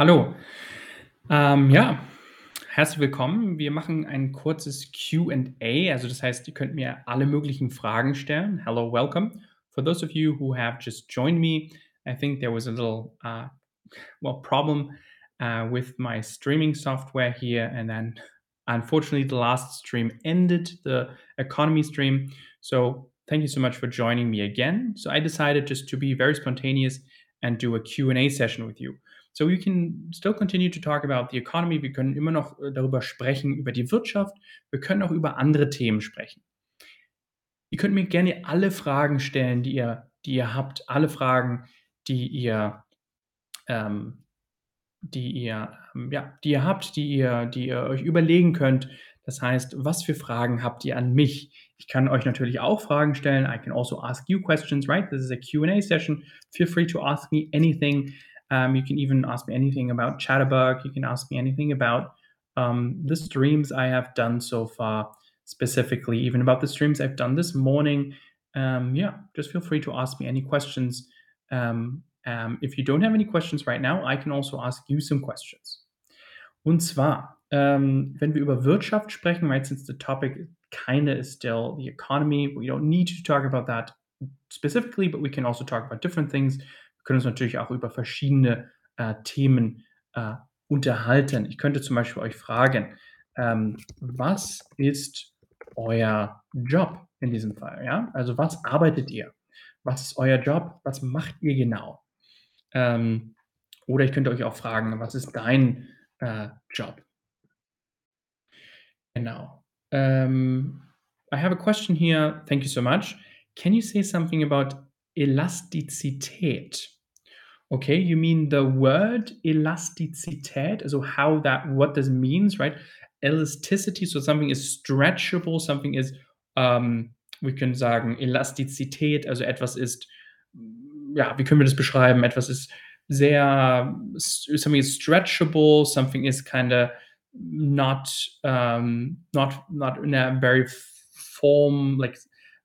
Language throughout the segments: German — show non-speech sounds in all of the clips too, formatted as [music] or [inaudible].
Hallo. Ähm, ja, herzlich willkommen. Wir machen ein kurzes Q&A, also das heißt, ihr könnt mir alle möglichen Fragen stellen. Hello, welcome. For those of you who have just joined me, I think there was a little, uh, well, problem uh, with my streaming software here, and then unfortunately the last stream ended, the economy stream. So thank you so much for joining me again. So I decided just to be very spontaneous and do a Q&A session with you. So we can still continue to talk about the economy. Wir können immer noch äh, darüber sprechen, über die Wirtschaft. Wir können auch über andere Themen sprechen. Ihr könnt mir gerne alle Fragen stellen, die ihr, die ihr habt, alle Fragen, die ihr, ähm, die ihr, ähm, ja, die ihr habt, die ihr, die ihr euch überlegen könnt. Das heißt, was für Fragen habt ihr an mich? Ich kann euch natürlich auch Fragen stellen. I can also ask you questions, right? This is a Q&A session. Feel free to ask me anything. Um, you can even ask me anything about Chatterbug. You can ask me anything about um, the streams I have done so far, specifically, even about the streams I've done this morning. Um, yeah, just feel free to ask me any questions. Um, um, if you don't have any questions right now, I can also ask you some questions. Und zwar, ähm, wenn wir über Wirtschaft sprechen, right, since the topic kind of is still the economy, we don't need to talk about that specifically, but we can also talk about different things können uns natürlich auch über verschiedene äh, Themen äh, unterhalten. Ich könnte zum Beispiel euch fragen, ähm, was ist euer Job in diesem Fall? Ja? Also was arbeitet ihr? Was ist euer Job? Was macht ihr genau? Ähm, oder ich könnte euch auch fragen, was ist dein äh, Job? Genau. Um, I have a question here. Thank you so much. Can you say something about Elastizität? Okay, you mean the word Elastizität, so how that what this means, right? Elasticity, so something is stretchable, something is, ähm, wir können sagen, Elastizität, also etwas ist, ja, wie können wir das beschreiben? Etwas ist sehr, something is stretchable, something is kind of not, um, not, not in a very form, like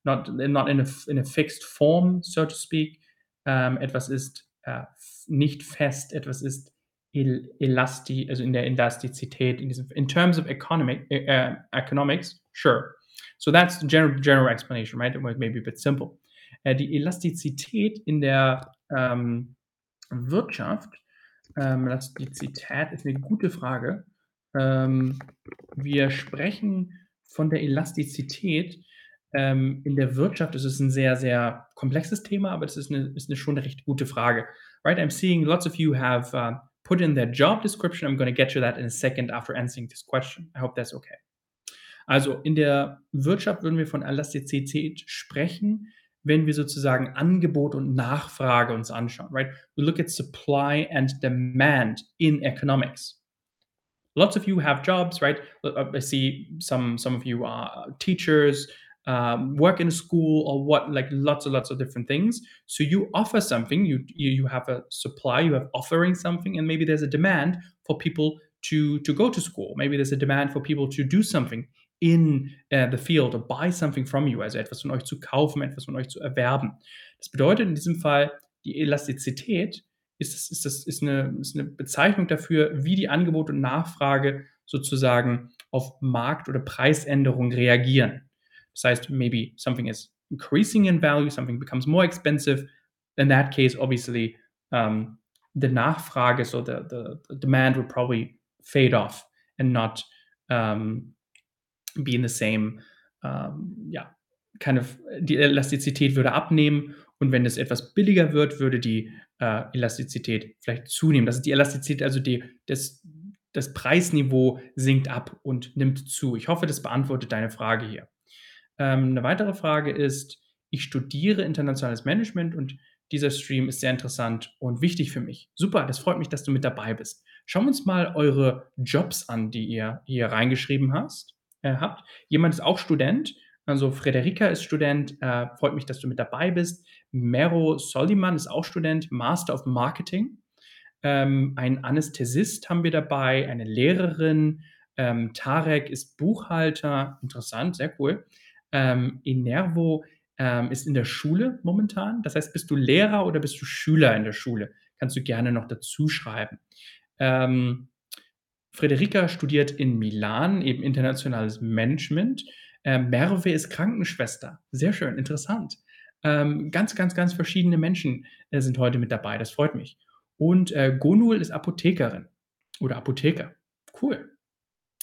not, not in a, in a fixed form, so to speak. Ähm, etwas ist äh, nicht fest, etwas ist el elasti also in der Elastizität, in diesem in terms of economic uh, economics, sure. So that's the general, general explanation, right? It may be a bit simple. Äh, die Elastizität in der ähm, Wirtschaft, ähm, Elastizität ist eine gute Frage. Ähm, wir sprechen von der Elastizität ähm, in der Wirtschaft ist es ein sehr, sehr komplexes Thema, aber es ist eine, ist eine schon eine recht gute Frage. Right? I'm seeing lots of you have uh, put in their job description. I'm going to get to that in a second after answering this question. I hope that's okay. Also in der Wirtschaft würden wir von Elastizität sprechen, wenn wir sozusagen Angebot und Nachfrage uns anschauen, right? We look at supply and demand in economics. Lots of you have jobs, right? I see some some of you are teachers, um, work in a school or what like lots and lots of different things. So you offer something you, you you have a supply you have offering something and maybe there's a demand for people to to go to school. Maybe there's a demand for people to do something in uh, the field or buy something from you also etwas von euch zu kaufen etwas von euch zu erwerben. Das bedeutet in diesem Fall die Elastizität ist, ist, das, ist, eine, ist eine Bezeichnung dafür, wie die Angebot und Nachfrage sozusagen auf Markt- oder Preisänderungen reagieren. Das heißt, maybe something is increasing in value, something becomes more expensive. In that case, obviously, um, the Nachfrage, so the, the, the, demand would probably fade off and not um, be in the same, um, ja, kind of, die Elastizität würde abnehmen und wenn es etwas billiger wird, würde die äh, Elastizität vielleicht zunehmen. Das ist die Elastizität, also die, das, das Preisniveau sinkt ab und nimmt zu. Ich hoffe, das beantwortet deine Frage hier. Ähm, 'ne weitere Frage ist: „Ich studiere internationales Management und dieser Stream ist sehr interessant und wichtig für mich.“ Super, das freut mich, dass du mit dabei bist. Schauen wir uns mal eure Jobs an, die ihr hier reingeschrieben hast äh, habt. Jemand ist auch Student, also Frederika ist Student, äh, freut mich, dass du mit dabei bist. Mero Soliman ist auch Student, Master of Marketing. Ähm, ein Anästhesist haben wir dabei, eine Lehrerin, ähm, Tarek ist Buchhalter, interessant, sehr cool. Ähm, Inervo ähm, ist in der Schule momentan. Das heißt, bist du Lehrer oder bist du Schüler in der Schule? Kannst du gerne noch dazu schreiben. Ähm, Friederike studiert in Milan eben internationales Management. Äh, Merve ist Krankenschwester. Sehr schön, interessant. Ähm, ganz, ganz, ganz verschiedene Menschen, äh, sind heute mit dabei. Das freut mich. Und, äh, Gonul ist Apothekerin oder Apotheker. Cool.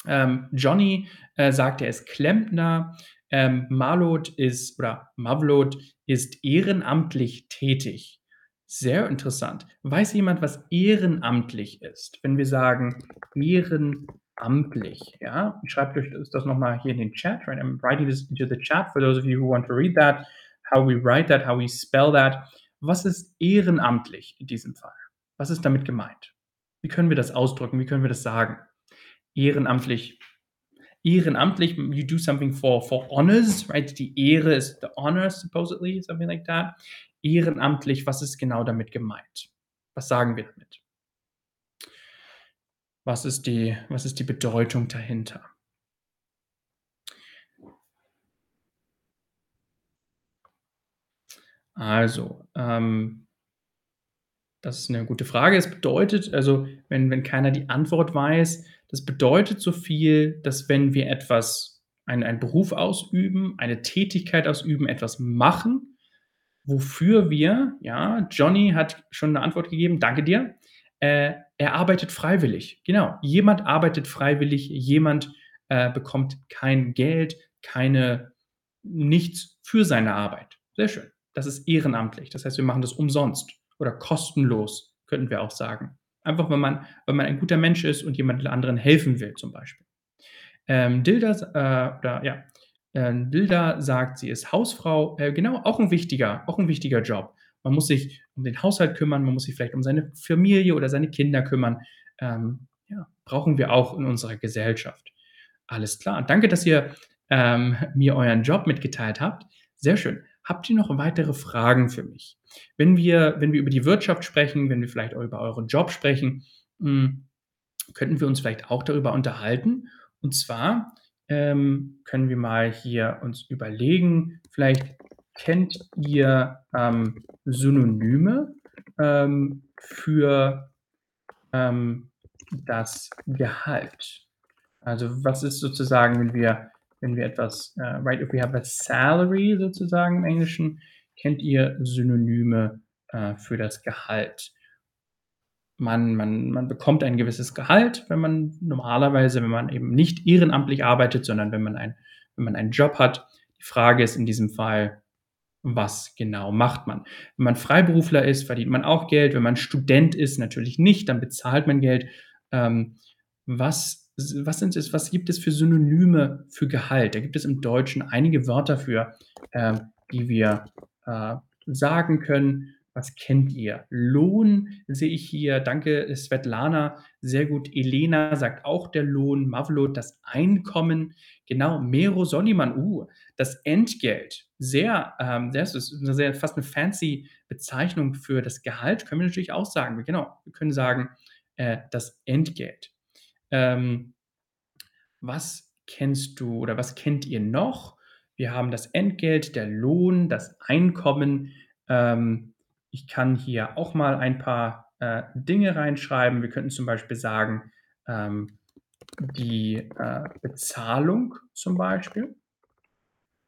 Ähm, Johnny, äh, sagt, er ist Klempner. Ähm, Marlot ist oder Mavlot ist ehrenamtlich tätig. Sehr interessant. Weiß jemand, was ehrenamtlich ist? Wenn wir sagen ehrenamtlich, ja? Schreibt euch das das noch mal hier in den Chat, right? I'm writing this into the chat for those of you who want to read that, how we write that, how we spell that. Was ist ehrenamtlich in diesem Fall? Was ist damit gemeint? Wie können wir das ausdrücken? Wie können wir das sagen? Ehrenamtlich ehrenamtlich, you do something for for honors, right? Die Ehre ist the honor supposedly, something like that. Ehrenamtlich, was ist genau damit gemeint? Was sagen wir damit? Was ist die was ist die Bedeutung dahinter? Also, ähm das ist 'ne gute Frage. Es bedeutet also, wenn wenn keiner die Antwort weiß, das bedeutet so viel, dass wenn wir etwas ein einen Beruf ausüben, eine Tätigkeit ausüben, etwas machen, wofür wir ja, Johnny hat schon 'ne Antwort gegeben, danke dir. Äh, er arbeitet freiwillig. Genau, jemand arbeitet freiwillig, jemand, äh, bekommt kein Geld, keine nichts für seine Arbeit. Sehr schön. Das ist ehrenamtlich. Das heißt, wir machen das umsonst oder kostenlos, könnten wir auch sagen. Einfach, wenn man wenn man ein guter Mensch ist und jemand anderen helfen will, zum Beispiel. Ähm, Dilda äh, oder ja, ähm, Dilda sagt, sie ist Hausfrau. Äh, genau, auch 'n wichtiger auch 'n wichtiger Job. Man muss sich um den Haushalt kümmern, man muss sich vielleicht um seine Familie oder seine Kinder kümmern. Ähm, ja, brauchen wir auch in unserer Gesellschaft. Alles klar. Danke, dass ihr, ähm, [laughs] mir euren Job mitgeteilt habt. Sehr schön. Habt ihr noch weitere Fragen für mich? Wenn wir wenn wir über die Wirtschaft sprechen, wenn wir vielleicht auch über euren Job sprechen, hm, könnten wir uns vielleicht auch darüber unterhalten. Und zwar, ähm, können wir mal hier uns überlegen, vielleicht kennt ihr, ähm, Synonyme, ähm, für, ähm, das Gehalt? Also, was ist sozusagen, wenn wir wenn wir etwas, äh right, if we have a salary sozusagen im Englischen, kennt ihr Synonyme, äh, für das Gehalt? Man man man bekommt ein gewisses Gehalt, wenn man normalerweise wenn man eben nicht ehrenamtlich arbeitet, sondern wenn man ein wenn man einen Job hat. Die Frage ist in diesem Fall, was genau macht man? Wenn man Freiberufler ist, verdient man auch Geld. Wenn man Student ist, natürlich nicht, dann bezahlt man Geld. Ähm, was was sind es was gibt es für Synonyme für Gehalt? Da gibt es im Deutschen einige Wörter für, ähm, die wir, äh, sagen können. Was kennt ihr? Lohn sehe ich hier. Danke, Svetlana. Sehr gut. Elena sagt auch der Lohn. Mavlot das Einkommen. Genau, Mero Soliman, uh, das Entgelt. Sehr, ähm, das ist 'ne sehr fast 'ne fancy Bezeichnung für das Gehalt, können wir natürlich auch sagen. Genau, wir können sagen, äh, das Entgelt. Ähm, was kennst du oder was kennt ihr noch? Wir haben das Entgelt, der Lohn, das Einkommen. Ähm, ich kann hier auch mal ein paar, äh, Dinge reinschreiben. Wir könnten zum Beispiel sagen, ähm, die, äh, Bezahlung zum Beispiel.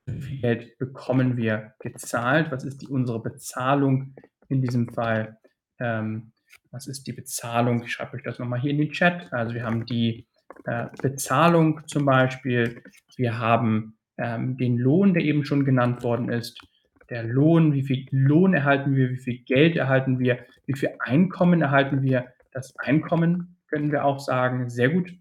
Wie viel Geld bekommen wir gezahlt? Was ist die unsere Bezahlung in diesem Fall? Ähm, was ist die Bezahlung? Ich schreibe euch das noch mal hier in den Chat. Also, wir haben die, äh, Bezahlung zum Beispiel. Wir haben, ähm, den Lohn, der eben schon genannt worden ist. Der Lohn, wie viel Lohn erhalten wir? Wie viel Geld erhalten wir? Wie viel Einkommen erhalten wir? Das Einkommen können wir auch sagen. Sehr gut.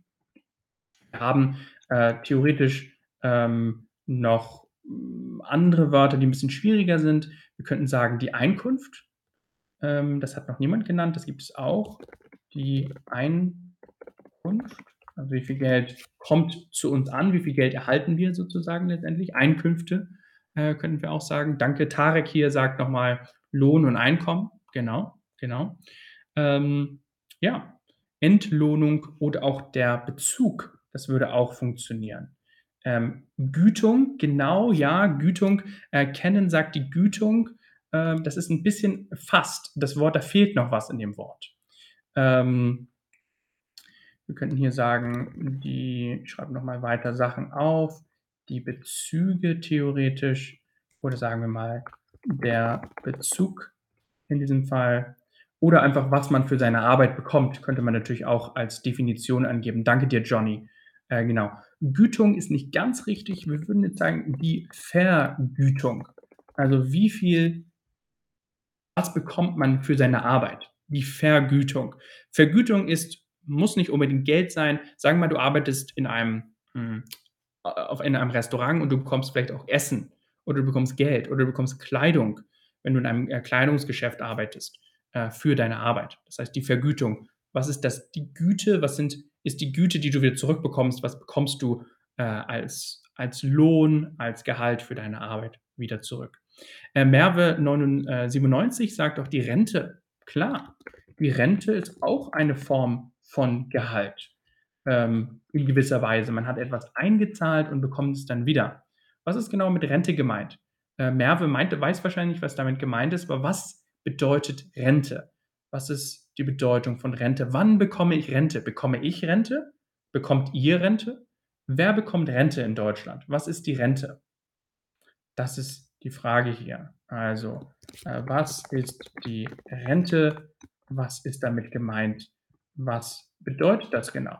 Wir haben, äh, theoretisch, ähm, noch, hm, andere Wörter, die 'n bisschen schwieriger sind. Wir könnten sagen, die Einkunft. Ähm, das hat noch niemand genannt, das gibt es auch. Die Einkunft, also, wie viel Geld kommt zu uns an? Wie viel Geld erhalten wir sozusagen letztendlich? Einkünfte, äh, könnten wir auch sagen. Danke. Tarek hier sagt noch mal Lohn und Einkommen. Genau, genau. Ähm, ja, Entlohnung oder auch der Bezug, das würde auch funktionieren. Ähm, Gütung, genau, ja, Gütung. Äh, Kennen sagt die Gütung. Ähm, das ist 'n bisschen fast das Wort da fehlt noch was in dem Wort. Ähm Wir könnten hier sagen, die ich schreibe noch mal weiter Sachen auf, die Bezüge theoretisch oder sagen wir mal, der Bezug in diesem Fall oder einfach, was man für seine Arbeit bekommt, könnte man natürlich auch als Definition angeben. Danke dir, Johnny. Äh, genau. Gütung ist nicht ganz richtig. Wir würden jetzt sagen, die Vergütung. Also wie viel was bekommt man für seine Arbeit? Die Vergütung. Vergütung ist muss nicht unbedingt Geld sein. Sagen wir mal, du arbeitest in einem, hm, äh, in einem Restaurant und du bekommst vielleicht auch Essen oder du bekommst Geld oder du bekommst Kleidung, wenn du in einem, äh, Kleidungsgeschäft arbeitest, äh, für deine Arbeit. Das heißt, die Vergütung. Was ist das die Güte? Was sind ist die Güte, die du wieder zurückbekommst? Was bekommst du, äh, als als Lohn, als Gehalt für deine Arbeit wieder zurück? Äh, Merve 99 äh, 97 sagt auch die Rente. Klar, die Rente ist auch eine Form von Gehalt, ähm, in gewisser Weise. Man hat etwas eingezahlt und bekommt es dann wieder. Was ist genau mit Rente gemeint? Äh, Merve meinte weiß wahrscheinlich, was damit gemeint ist, aber was bedeutet Rente? Was ist die Bedeutung von Rente? Wann bekomme ich Rente? Bekomme ich Rente? Bekommt ihr Rente? Wer bekommt Rente in Deutschland? Was ist die Rente? Das ist die Frage hier. Also, äh, was ist die Rente? Was ist damit gemeint? Was bedeutet das genau?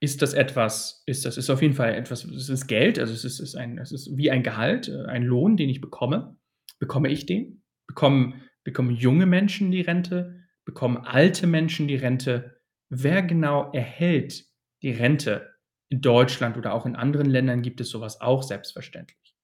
Ist das etwas ist das ist auf jeden Fall etwas es ist Geld, also es ist ist ein es ist wie ein Gehalt, äh, ein Lohn, den ich bekomme. Bekomme ich den? Bekommen bekommen junge Menschen die Rente? Bekommen alte Menschen die Rente? Wer genau erhält die Rente in Deutschland oder auch in anderen Ländern gibt es sowas auch selbstverständlich.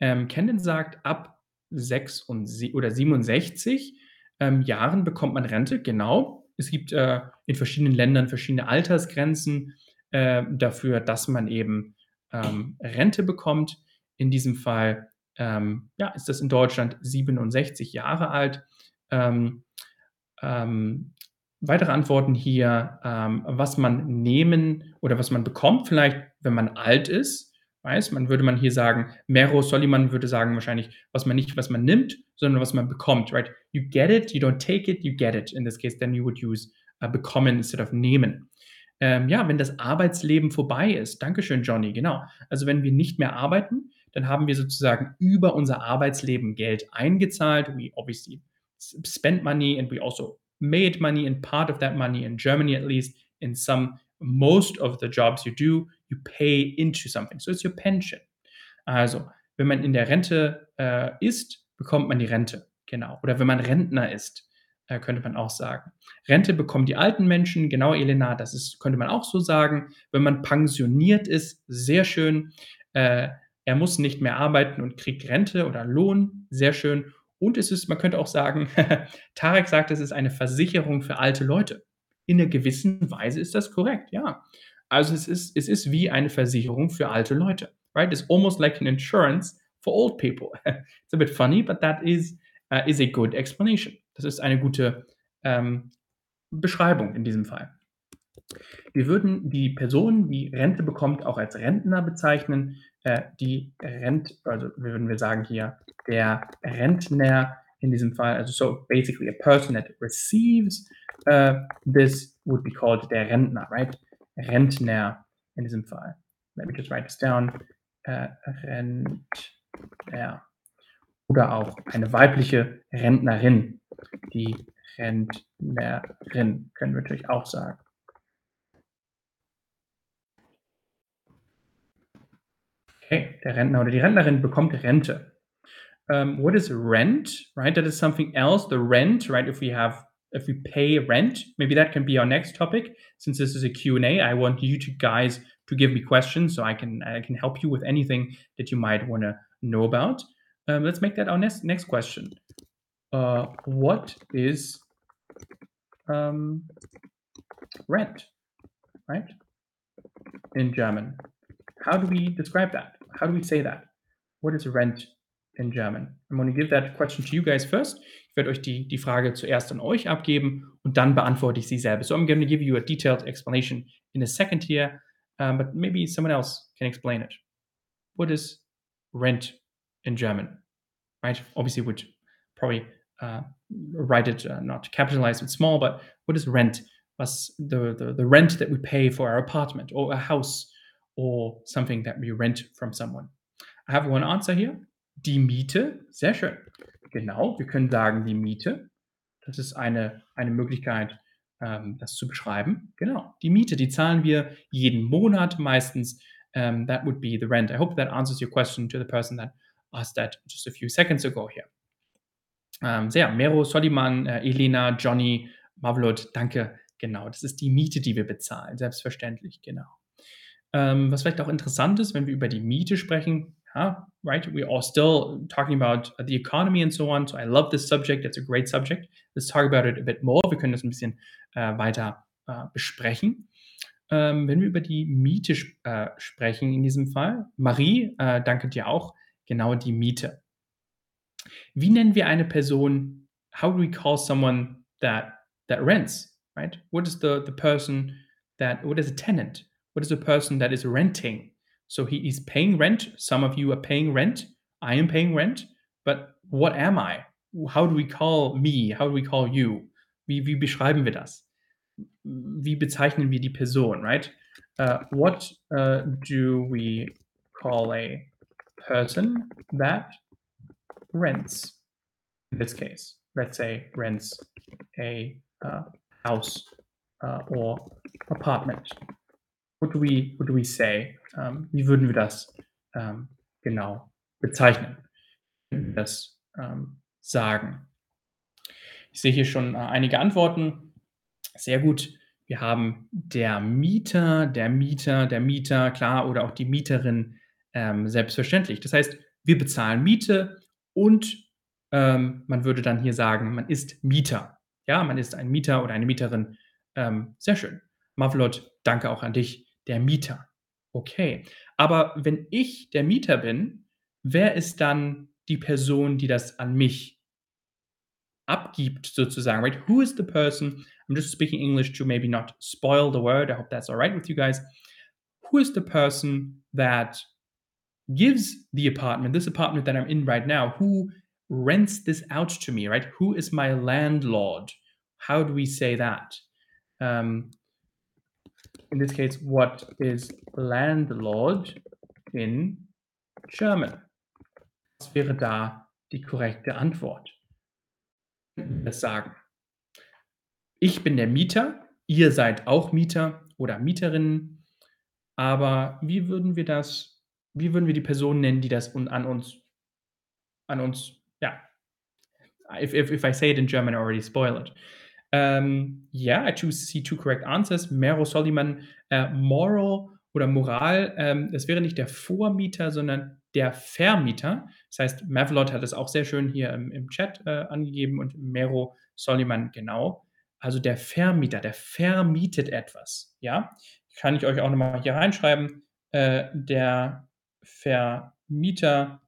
Ähm, Camden sagt, ab 6 und oder 67, ähm, Jahren bekommt man Rente, genau. Es gibt, äh, in verschiedenen Ländern verschiedene Altersgrenzen, äh, dafür, dass man eben, ähm, Rente bekommt. In diesem Fall, ähm, ja, ist das in Deutschland 67 Jahre alt. Ähm, ähm, weitere Antworten hier, ähm, was man nehmen oder was man bekommt, vielleicht, wenn man alt ist. Weiß man würde man hier sagen, Mero Soliman würde sagen wahrscheinlich, was man nicht was man nimmt, sondern was man bekommt, right? You get it, you don't take it, you get it. In this case, then you would use äh, bekommen instead of nehmen. Ähm, ja, wenn das Arbeitsleben vorbei ist. Dankeschön, Johnny, genau. Also wenn wir nicht mehr arbeiten, dann haben wir sozusagen über unser Arbeitsleben Geld eingezahlt. We obviously spent money and we also made money and part of that money in Germany at least in some most of the jobs you do, you pay into something. So it's your pension. Also, wenn man in der Rente äh, ist, bekommt man die Rente. Genau. Oder wenn man Rentner ist, äh, könnte man auch sagen. Rente bekommen die alten Menschen, genau, Elena, das ist, könnte man auch so sagen. Wenn man pensioniert ist, sehr schön. Äh, er muss nicht mehr arbeiten und kriegt Rente oder Lohn, sehr schön. Und es ist man könnte auch sagen, [laughs] Tarek sagt, es ist eine Versicherung für alte Leute. In 'ner gewissen Weise ist das korrekt, ja. Also, es ist es ist wie eine Versicherung für alte Leute, right? It's almost like an insurance for old people. [laughs] It's a bit funny, but that is uh, is a good explanation. Das ist eine gute, ähm, Beschreibung in diesem Fall. Wir würden die Person, die Rente bekommt, auch als Rentner bezeichnen. Äh, die Rent also würden wir sagen hier, der Rentner in diesem Fall, also so basically a person that receives uh, this would be called der Rentner, right? Rentner in diesem Fall. Let me just write this down. Äh, Rentner. Oder auch eine weibliche Rentnerin. Die Rentnerin können wir natürlich auch sagen. Okay, der Rentner oder die Rentnerin bekommt Rente. Um, what is rent, right? That is something else. The rent, right? If we have if we pay rent, maybe that can be our next topic. Since this is a Q&A, I want you to guys to give me questions so I can I can help you with anything that you might want to know about. Um, let's make that our next next question. Uh, what is um, rent, right? In German. How do we describe that? How do we say that? What is rent in German? I'm going to give that question to you guys first. Ich werde euch die, die Frage zuerst an euch abgeben und dann beantworte ich sie selber. So I'm going to give you a detailed explanation in a second here, um, but maybe someone else can explain it. What is rent in German? Right? Obviously would probably uh, write it uh, not capitalized but small, but what is rent? Was the, the the rent that we pay for our apartment or a house or something that we rent from someone? I have one answer here. Die Miete. Sehr schön. Genau, wir können sagen die Miete. Das ist eine eine Möglichkeit, ähm, das zu beschreiben. Genau, die Miete, die zahlen wir jeden Monat meistens. Um, that would be the rent. I hope that answers your question to the person that asked that just a few seconds ago here. Ähm, sehr. Mero, Soliman, äh, Elena, Johnny, Mavlot, danke. Genau, das ist die Miete, die wir bezahlen. Selbstverständlich, genau. Ähm, was vielleicht auch interessant ist, wenn wir über die Miete sprechen, ja, right? We are still talking about the economy and so on. So I love this subject. It's a great subject. Let's talk about it a bit more. Wir können das ein bisschen äh, weiter äh, besprechen. Ähm, wenn wir über die Miete äh, sprechen in diesem Fall, Marie, äh, danke dir auch, genau die Miete. Wie nennen wir eine Person? How do we call someone that that rents, right? What is the the person that what is a tenant? What is a person that is renting? So he is paying rent. Some of you are paying rent. I am paying rent. But what am I? How do we call me? How do we call you? Wie, wie beschreiben wir das? Wie bezeichnen wir die Person, right? Uh, what uh, do we call a person that rents? In this case, let's say rents a uh, house uh, or apartment. What do we, what do we say? Ähm, wie würden wir das ähm, genau bezeichnen? Das ähm, sagen. Ich sehe hier schon äh, einige Antworten. Sehr gut. Wir haben der Mieter, der Mieter, der Mieter, klar, oder auch die Mieterin, ähm, selbstverständlich. Das heißt, wir bezahlen Miete und ähm, man würde dann hier sagen, man ist Mieter. Ja, man ist ein Mieter oder eine Mieterin. Ähm, sehr schön. Mavlot, danke auch an dich, der Mieter. Okay. Aber wenn ich der Mieter bin, wer ist dann die Person, die das an mich abgibt sozusagen, right? Who is the person I'm just speaking English to maybe not spoil the word. I hope that's all right with you guys. Who is the person that gives the apartment, this apartment that I'm in right now, who rents this out to me, right? Who is my landlord? How do we say that? Um, in this case, what is landlord in German? Was wäre da die korrekte Antwort? Das sagen. Ich bin der Mieter, ihr seid auch Mieter oder Mieterinnen, aber wie würden wir das wie würden wir die Person nennen, die das an uns an uns ja. If if if I say it in German, I already spoil it. Ähm, ja, I choose see two correct answers. Mero Soliman, äh, moral oder Moral, ähm, das wäre nicht der Vormieter, sondern der Vermieter. Das heißt, Mavlot hat es auch sehr schön hier im, im Chat äh, angegeben und Mero Soliman genau. Also der Vermieter, der vermietet etwas. Ja, kann ich euch auch nochmal hier reinschreiben. Äh, der Vermieter,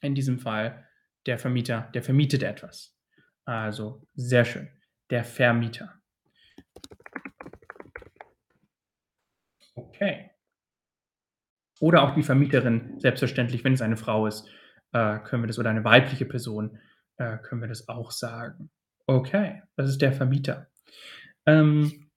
in diesem Fall der Vermieter, der vermietet etwas. Also sehr schön der Vermieter. Okay. Oder auch die Vermieterin, selbstverständlich, wenn es eine Frau ist, äh, können wir das oder eine weibliche Person, äh, können wir das auch sagen. Okay, das ist der Vermieter. Ähm,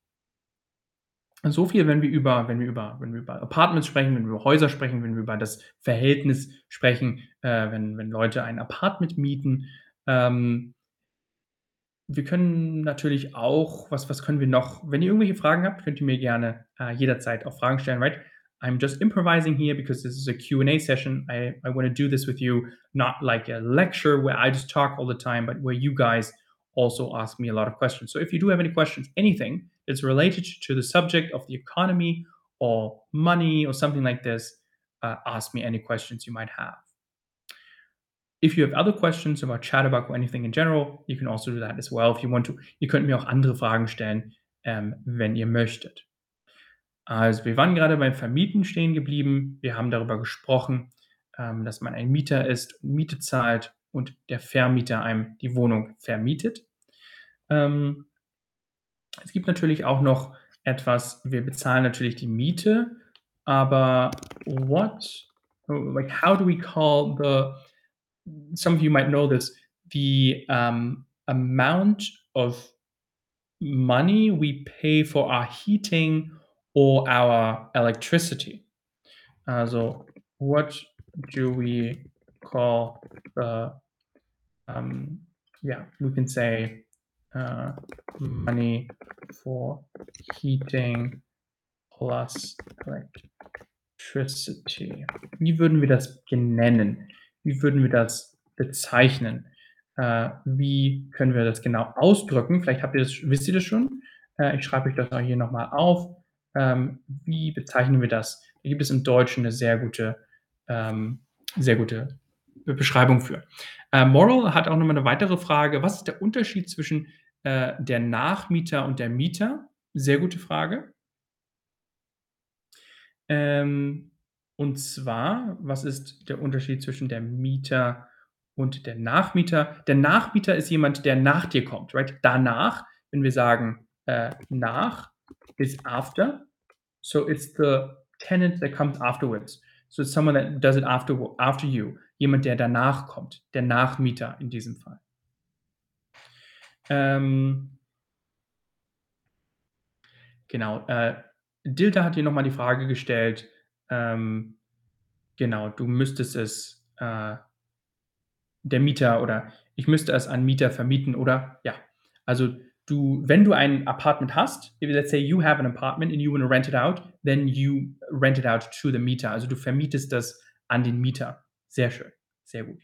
so viel, wenn wir über wenn wir über wenn wir über Apartments sprechen, wenn wir über Häuser sprechen, wenn wir über das Verhältnis sprechen, äh, wenn wenn Leute ein Apartment mieten. Ähm, wir können natürlich auch was was können wir noch wenn ihr irgendwelche Fragen habt, könnt ihr mir gerne, äh, jederzeit auch Fragen stellen, right? I'm just improvising here because this is a Q&A session. I I wanna do this with you, not like a lecture where I just talk all the time, but where you guys also ask me a lot of questions. So if you do have any questions, anything that's related to the subject of the economy or money or something like this, uh, ask me any questions you might have. If you have other questions about Chatterbug or anything in general, you can also do that as well if you want to. Ihr könnt mir auch andere Fragen stellen, ähm, wenn ihr möchtet. Also, wir waren gerade beim Vermieten stehen geblieben. Wir haben darüber gesprochen, ähm, dass man ein Mieter ist Miete zahlt und der Vermieter einem die Wohnung vermietet. Ähm, es gibt natürlich auch noch etwas, wir bezahlen natürlich die Miete, aber what, like, how do we call the some of you might know this, the um, amount of money we pay for our heating or our electricity. Also, what do we call the, um, yeah, we can say uh, money for heating plus electricity. Wie würden wir das benennen? Wie würden wir das bezeichnen? Äh, wie können wir das genau ausdrücken? Vielleicht habt ihr das, wisst ihr das schon. Äh, ich schreibe euch das auch hier nochmal auf. Ähm, wie bezeichnen wir das? Da gibt es im Deutschen eine sehr gute, ähm, sehr gute Beschreibung für. Äh, Moral hat auch nochmal eine weitere Frage. Was ist der Unterschied zwischen äh, der Nachmieter und der Mieter? Sehr gute Frage. Ähm, und zwar, was ist der Unterschied zwischen der Mieter und der Nachmieter? Der Nachmieter ist jemand, der nach dir kommt, right? Danach, wenn wir sagen äh, nach, is after. So it's the tenant that comes afterwards. So it's someone that does it after, after you. Jemand, der danach kommt. Der Nachmieter in diesem Fall. Ähm, genau. Äh, Dilda hat hier nochmal die Frage gestellt, ähm, genau, du müsstest es äh, der Mieter oder ich müsste es an Mieter vermieten oder ja. Also du, wenn du ein Apartment hast, let's say you have an apartment and you want to rent it out, then you rent it out to the Mieter. Also du vermietest das an den Mieter. Sehr schön, sehr gut.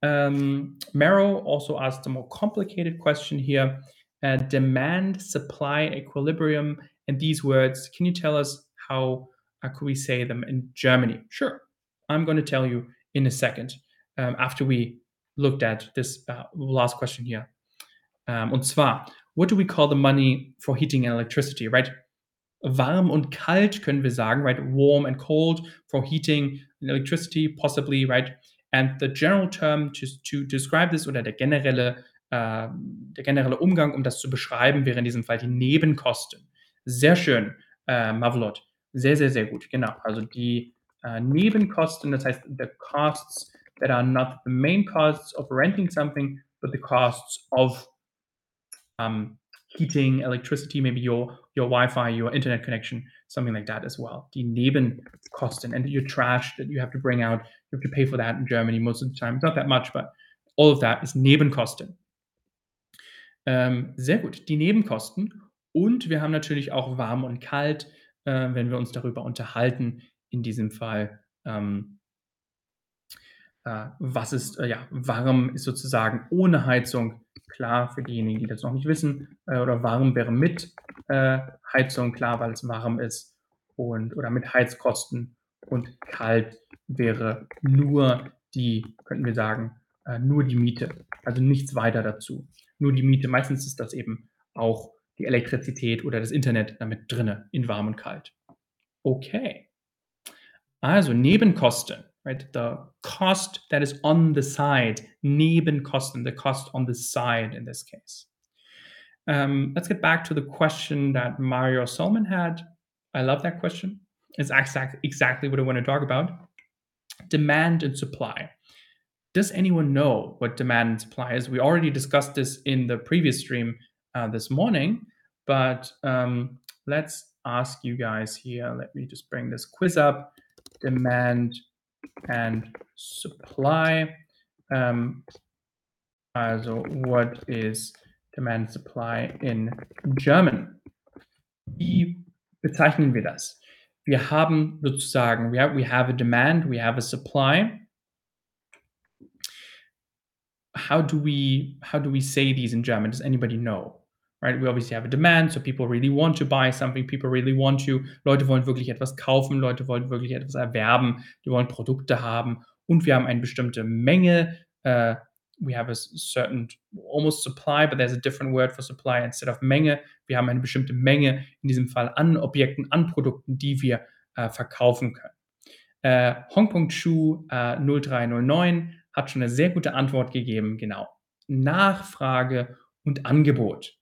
Um, Mero also asked a more complicated question here. Uh, demand supply equilibrium and these words. Can you tell us how could we say them in Germany? Sure. I'm going to tell you in a second um, after we looked at this uh, last question here. Um, und zwar, what do we call the money for heating and electricity, right? Warm und kalt können wir sagen, right? Warm and cold for heating and electricity, possibly, right? And the general term to, to describe this oder der generelle, äh, der generelle Umgang, um das zu beschreiben, wäre in diesem Fall die Nebenkosten. Sehr schön, äh, Mavlot. Sehr, sehr, sehr gut. Genau. Also die äh, Nebenkosten, das heißt, the costs that are not the main costs of renting something, but the costs of um, heating, electricity, maybe your your Wi-Fi, your internet connection, something like that as well. Die Nebenkosten and your trash that you have to bring out, you have to pay for that in Germany most of the time. It's not that much, but all of that is Nebenkosten. Ähm, sehr gut, die Nebenkosten. Und wir haben natürlich auch warm und kalt, äh, wenn wir uns darüber unterhalten. In diesem Fall, ähm, äh, was ist, äh, ja, warm ist sozusagen ohne Heizung. Klar, für diejenigen, die das noch nicht wissen, äh, oder warm wäre mit äh, Heizung, klar, weil es warm ist. Und, oder mit Heizkosten. Und kalt wäre nur die, könnten wir sagen, äh, nur die Miete. Also nichts weiter dazu. Nur die Miete. Meistens ist das eben auch die Elektrizität oder das Internet damit drinne, in warm und kalt. Okay. Also Nebenkosten, right? The cost that is on the side, Nebenkosten, the cost on the side in this case. Um, let's get back to the question that Mario Solman had. I love that question. It's exact, exactly what I want to talk about. Demand and supply. Does anyone know what demand and supply is? We already discussed this in the previous stream uh, this morning, but um, let's ask you guys here. Let me just bring this quiz up. Demand and supply. Um, also, what is demand and supply in German? Wie bezeichnen wir das? Wir haben sozusagen, we have, we have a demand, we have a supply. How do we how do we say these in German? Does anybody know? Right? We obviously have a demand, so people really want to buy something, people really want to, Leute wollen wirklich etwas kaufen, Leute wollen wirklich etwas erwerben, die wollen Produkte haben und wir haben eine bestimmte Menge, uh, we have a certain almost supply, but there's a different word for supply instead of Menge. Wir haben eine bestimmte Menge, in diesem Fall an Objekten, an Produkten, die wir äh, verkaufen können. Äh, Hongkong Chu äh, 0309 hat schon eine sehr gute Antwort gegeben. Genau. Nachfrage und Angebot.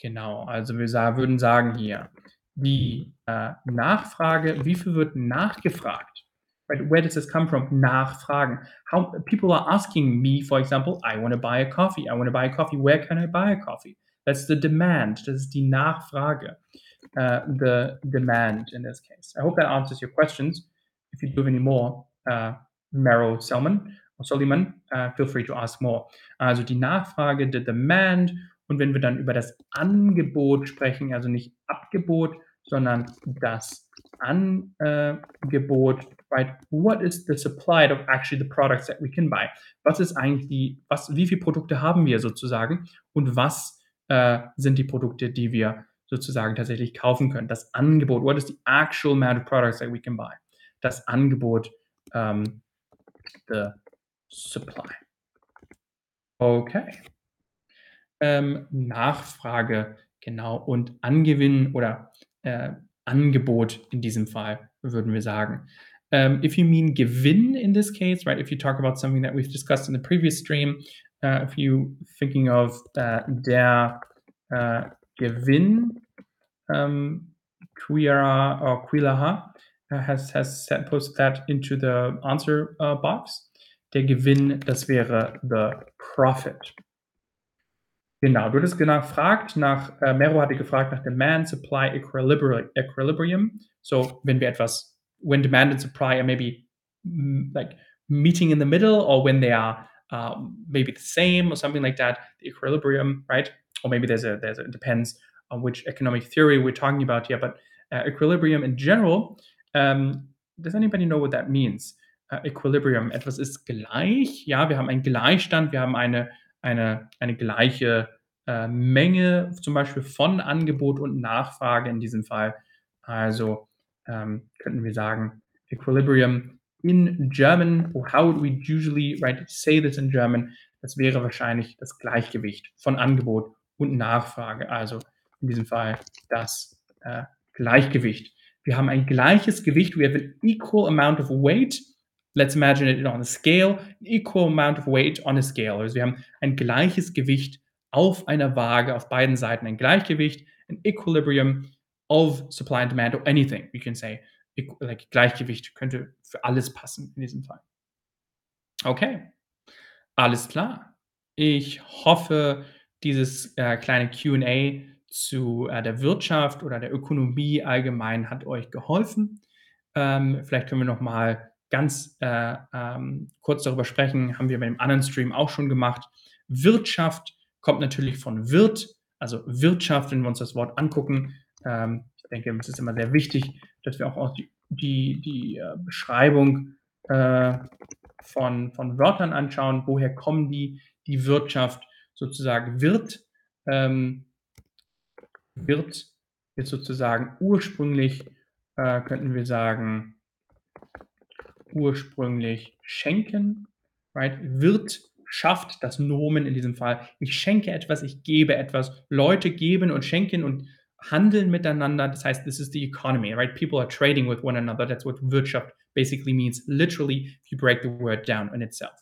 Genau. Also wir würden sagen hier, die äh, Nachfrage, wie viel wird nachgefragt? right? Where does this come from? Nachfragen. How people are asking me, for example, I want to buy a coffee. I want to buy a coffee. Where can I buy a coffee? That's the demand. Das ist die Nachfrage. Uh, the demand in this case. I hope that answers your questions. If you do have any more, uh, Meryl Selman or Soliman, uh, feel free to ask more. Also die Nachfrage, the demand. Und wenn wir dann über das Angebot sprechen, also nicht Abgebot, sondern das Angebot, right? What is the supply of actually the products that we can buy? Was ist eigentlich die, was, wie viele Produkte haben wir sozusagen und was äh, sind die Produkte, die wir sozusagen tatsächlich kaufen können? Das Angebot, what is the actual amount of products that we can buy? Das Angebot, um, the supply. Okay. Ähm, Nachfrage, genau, und Angewinn oder äh, Angebot in diesem Fall, würden wir sagen. Um, if you mean Gewinn in this case, right? If you talk about something that we've discussed in the previous stream, uh, if you thinking of uh, der uh, Gewinn, um, Quira or Quilaha uh, has has set, posted that into the answer uh, box. Der Gewinn, das wäre the profit. Genau, du hattest genau gefragt nach, äh, Mero hatte gefragt nach Demand-Supply Equilibrium. So, wenn wir etwas, when demand and supply are maybe mm, like meeting in the middle or when they are um, maybe the same or something like that, the equilibrium, right? Or maybe there's a, there's a, it depends on which economic theory we're talking about here, but uh, equilibrium in general, um, does anybody know what that means? Uh, equilibrium, etwas ist gleich, ja, wir haben einen Gleichstand, wir haben eine eine, eine gleiche äh, Menge zum Beispiel von Angebot und Nachfrage in diesem Fall. Also ähm, könnten wir sagen, Equilibrium in German, or how would we usually right, say this in German? Das wäre wahrscheinlich das Gleichgewicht von Angebot und Nachfrage. Also in diesem Fall das äh, Gleichgewicht. Wir haben ein gleiches Gewicht. We have an equal amount of weight let's imagine it on a scale, equal amount of weight on a scale. Also wir haben ein gleiches Gewicht auf einer Waage, auf beiden Seiten ein Gleichgewicht, an equilibrium of supply and demand or anything. You can say, like Gleichgewicht könnte für alles passen in diesem Fall. Okay, alles klar. Ich hoffe, dieses äh, kleine QA zu äh, der Wirtschaft oder der Ökonomie allgemein hat euch geholfen. Ähm, vielleicht können wir noch mal ganz äh, ähm, kurz darüber sprechen, haben wir bei dem anderen Stream auch schon gemacht. Wirtschaft kommt natürlich von Wirt, also Wirtschaft, wenn wir uns das Wort angucken. Ähm, ich denke, es ist immer sehr wichtig, dass wir auch, die, die, die äh, Beschreibung äh, von, von Wörtern anschauen. Woher kommen die? Die Wirtschaft sozusagen wird, ähm, wird jetzt sozusagen ursprünglich, äh, könnten wir sagen, ursprünglich schenken, right? Wird schafft das Nomen in diesem Fall. Ich schenke etwas, ich gebe etwas. Leute geben und schenken und handeln miteinander. Das heißt, this is the economy, right? People are trading with one another. That's what Wirtschaft basically means, literally, if you break the word down in itself.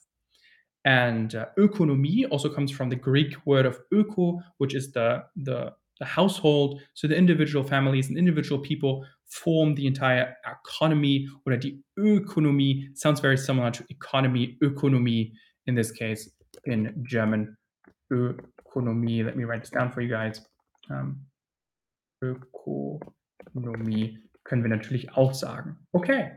And uh, Ökonomie also comes from the Greek word of öko, which is the, the the household, so the individual families and individual people form the entire economy or the economy sounds very similar to economy, economy in this case in German. Ökonomie, let me write this down for you guys. Um, Ökonomie können wir natürlich auch sagen. Okay,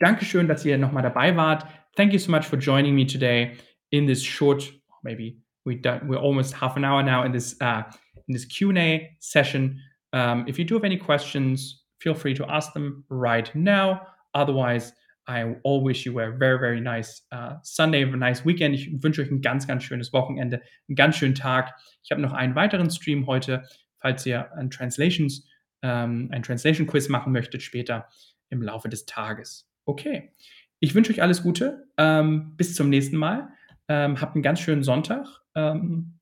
Dankeschön, dass ihr nochmal dabei wart. Thank you so much for joining me today in this short, maybe we done, we're almost half an hour now in this uh, in this Q&A session. Um, if you do have any questions, feel free to ask them right now. Otherwise, I all wish you a very, very nice uh, Sunday, a nice weekend. Ich wünsche euch ein ganz, ganz schönes Wochenende, einen ganz schönen Tag. Ich habe noch einen weiteren Stream heute, falls ihr ein Translations, ähm, ein Translation Quiz machen möchtet später im Laufe des Tages. Okay. Ich wünsche euch alles Gute. Ähm, bis zum nächsten Mal. Ähm, habt einen ganz schönen Sonntag. Ähm,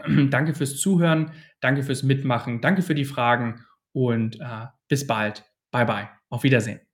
[clears throat] Danke fürs Zuhören, danke fürs Mitmachen, danke für die Fragen und äh, bis bald. Bye bye. Auf Wiedersehen.